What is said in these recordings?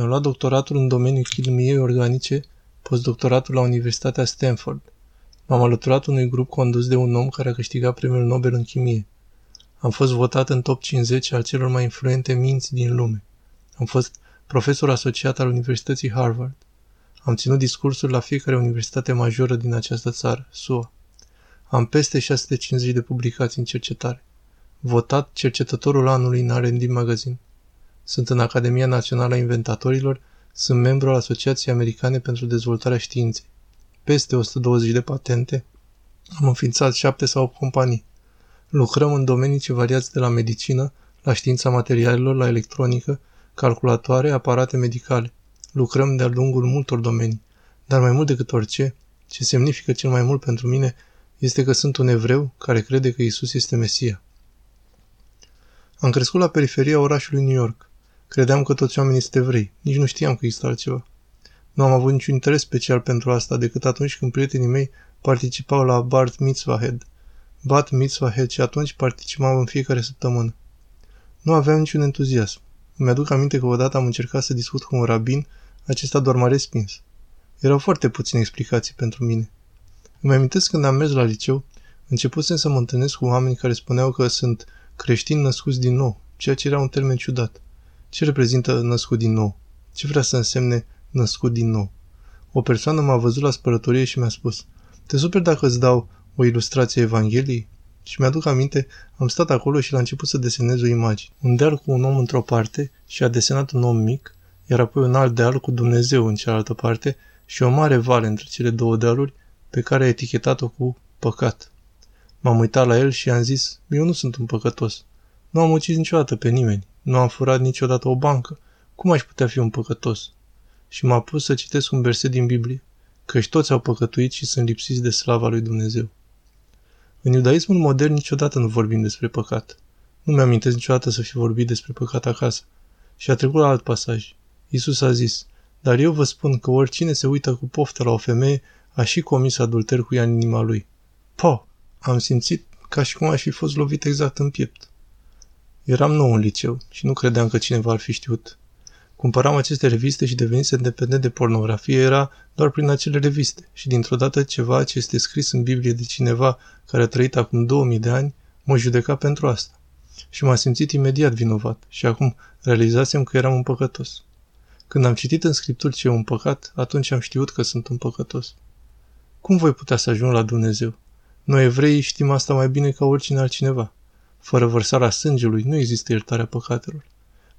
Mi-am luat doctoratul în domeniul chimiei organice, postdoctoratul la Universitatea Stanford. M-am alăturat unui grup condus de un om care a câștigat premiul Nobel în chimie. Am fost votat în top 50 al celor mai influente minți din lume. Am fost profesor asociat al Universității Harvard. Am ținut discursuri la fiecare universitate majoră din această țară, SUA. Am peste 650 de publicații în cercetare. Votat cercetătorul anului în R&D Magazine. Sunt în Academia Națională a Inventatorilor, sunt membru al Asociației Americane pentru Dezvoltarea Științei. Peste 120 de patente, am înființat 7 sau 8 companii. Lucrăm în domenii ce variați de la medicină, la știința materialelor, la electronică, calculatoare, aparate medicale. Lucrăm de-a lungul multor domenii, dar mai mult decât orice, ce semnifică cel mai mult pentru mine este că sunt un evreu care crede că Isus este Mesia. Am crescut la periferia orașului New York. Credeam că toți oamenii sunt evrei. Nici nu știam că există altceva. Nu am avut niciun interes special pentru asta decât atunci când prietenii mei participau la Bart Mitzvah Head. Bat Mitzvah Head și atunci participam în fiecare săptămână. Nu aveam niciun entuziasm. Îmi aduc aminte că odată am încercat să discut cu un rabin, acesta doar m-a respins. Erau foarte puține explicații pentru mine. Îmi amintesc când am mers la liceu, începusem să mă întâlnesc cu oameni care spuneau că sunt creștini născuți din nou, ceea ce era un termen ciudat. Ce reprezintă născut din nou? Ce vrea să însemne născut din nou? O persoană m-a văzut la spărătorie și mi-a spus, te super dacă îți dau o ilustrație a Evangheliei? Și mi-aduc aminte, am stat acolo și l-a început să desenez o imagine. Un deal cu un om într-o parte și a desenat un om mic, iar apoi un alt deal cu Dumnezeu în cealaltă parte și o mare vale între cele două dealuri pe care a etichetat-o cu păcat. M-am uitat la el și am zis, eu nu sunt un păcătos. Nu am ucis niciodată pe nimeni. Nu am furat niciodată o bancă. Cum aș putea fi un păcătos? Și m-a pus să citesc un verset din Biblie, căci toți au păcătuit și sunt lipsiți de slava lui Dumnezeu. În iudaismul modern niciodată nu vorbim despre păcat. Nu mi-am niciodată să fi vorbit despre păcat acasă. Și a trecut la alt pasaj. Iisus a zis, dar eu vă spun că oricine se uită cu poftă la o femeie a și comis adulter cu ea în inima lui. Po! Am simțit ca și cum aș fi fost lovit exact în piept. Eram nou în liceu și nu credeam că cineva ar fi știut. Cumpăram aceste reviste și devenise independent de pornografie era doar prin acele reviste și dintr-o dată ceva ce este scris în Biblie de cineva care a trăit acum 2000 de ani mă judeca pentru asta. Și m-am simțit imediat vinovat și acum realizasem că eram un păcătos. Când am citit în Scripturi ce e un păcat, atunci am știut că sunt un păcătos. Cum voi putea să ajung la Dumnezeu? Noi evrei știm asta mai bine ca oricine altcineva. Fără vărsarea sângelui nu există iertarea păcatelor.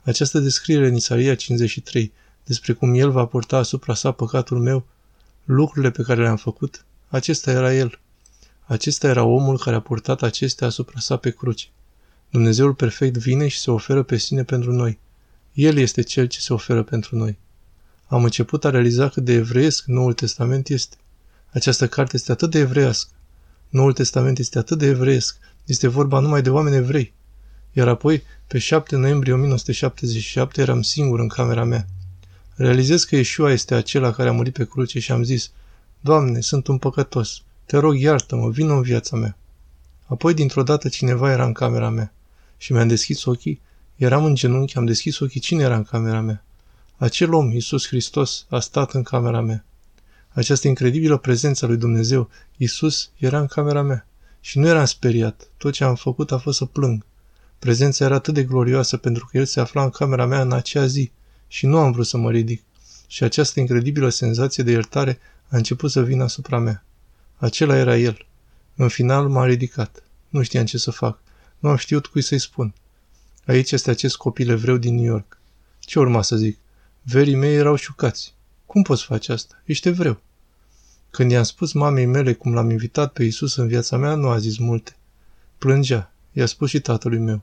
Această descriere în Isaia 53, despre cum El va purta asupra sa păcatul meu, lucrurile pe care le-am făcut, acesta era El. Acesta era omul care a purtat acestea asupra sa pe cruce. Dumnezeul perfect vine și se oferă pe sine pentru noi. El este Cel ce se oferă pentru noi. Am început a realiza cât de evreiesc Noul Testament este. Această carte este atât de evreiască. Noul Testament este atât de evreiesc. Este vorba numai de oameni evrei. Iar apoi, pe 7 noiembrie 1977, eram singur în camera mea. Realizez că Yeshua este acela care a murit pe cruce și am zis, Doamne, sunt un păcătos. Te rog, iartă-mă, vină în viața mea. Apoi, dintr-o dată, cineva era în camera mea și mi-am deschis ochii. Eram în genunchi, am deschis ochii. Cine era în camera mea? Acel om, Iisus Hristos, a stat în camera mea. Această incredibilă prezență a lui Dumnezeu, Iisus, era în camera mea. Și nu eram speriat. Tot ce am făcut a fost să plâng. Prezența era atât de glorioasă pentru că el se afla în camera mea în acea zi și nu am vrut să mă ridic. Și această incredibilă senzație de iertare a început să vină asupra mea. Acela era el. În final m-a ridicat. Nu știam ce să fac. Nu am știut cui să-i spun. Aici este acest copil evreu din New York. Ce urma să zic? Verii mei erau șucați. Cum poți face asta? Ești evreu. Când i-am spus mamei mele cum l-am invitat pe Isus în viața mea, nu a zis multe. Plângea. I-a spus și tatălui meu.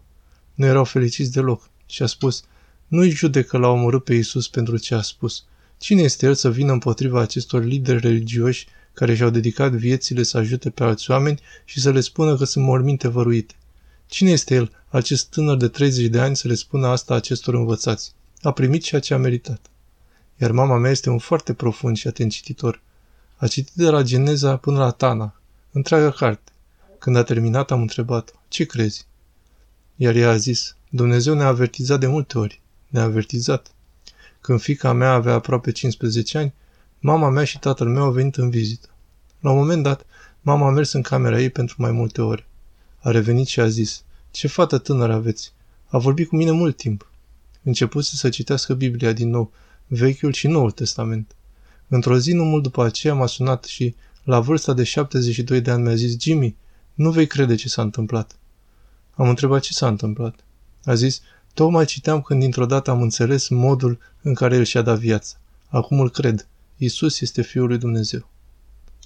Nu erau fericiți deloc. Și a spus, nu-i judecă l-a omorât pe Isus pentru ce a spus. Cine este el să vină împotriva acestor lideri religioși care și-au dedicat viețile să ajute pe alți oameni și să le spună că sunt morminte văruite? Cine este el, acest tânăr de 30 de ani, să le spună asta acestor învățați? A primit ceea ce a meritat. Iar mama mea este un foarte profund și atent cititor. A citit de la Geneza până la Tana, întreaga carte. Când a terminat, am întrebat ce crezi? Iar ea a zis, Dumnezeu ne-a avertizat de multe ori. Ne-a avertizat. Când fica mea avea aproape 15 ani, mama mea și tatăl meu au venit în vizită. La un moment dat, mama a mers în camera ei pentru mai multe ore. A revenit și a zis, ce fată tânără aveți. A vorbit cu mine mult timp. Începuse să citească Biblia din nou, Vechiul și Noul Testament. Într-o zi, nu mult după aceea, m-a sunat și, la vârsta de 72 de ani, mi-a zis, Jimmy, nu vei crede ce s-a întâmplat. Am întrebat ce s-a întâmplat. A zis, tocmai citeam când dintr-o dată am înțeles modul în care el și-a dat viața. Acum îl cred. Isus este Fiul lui Dumnezeu.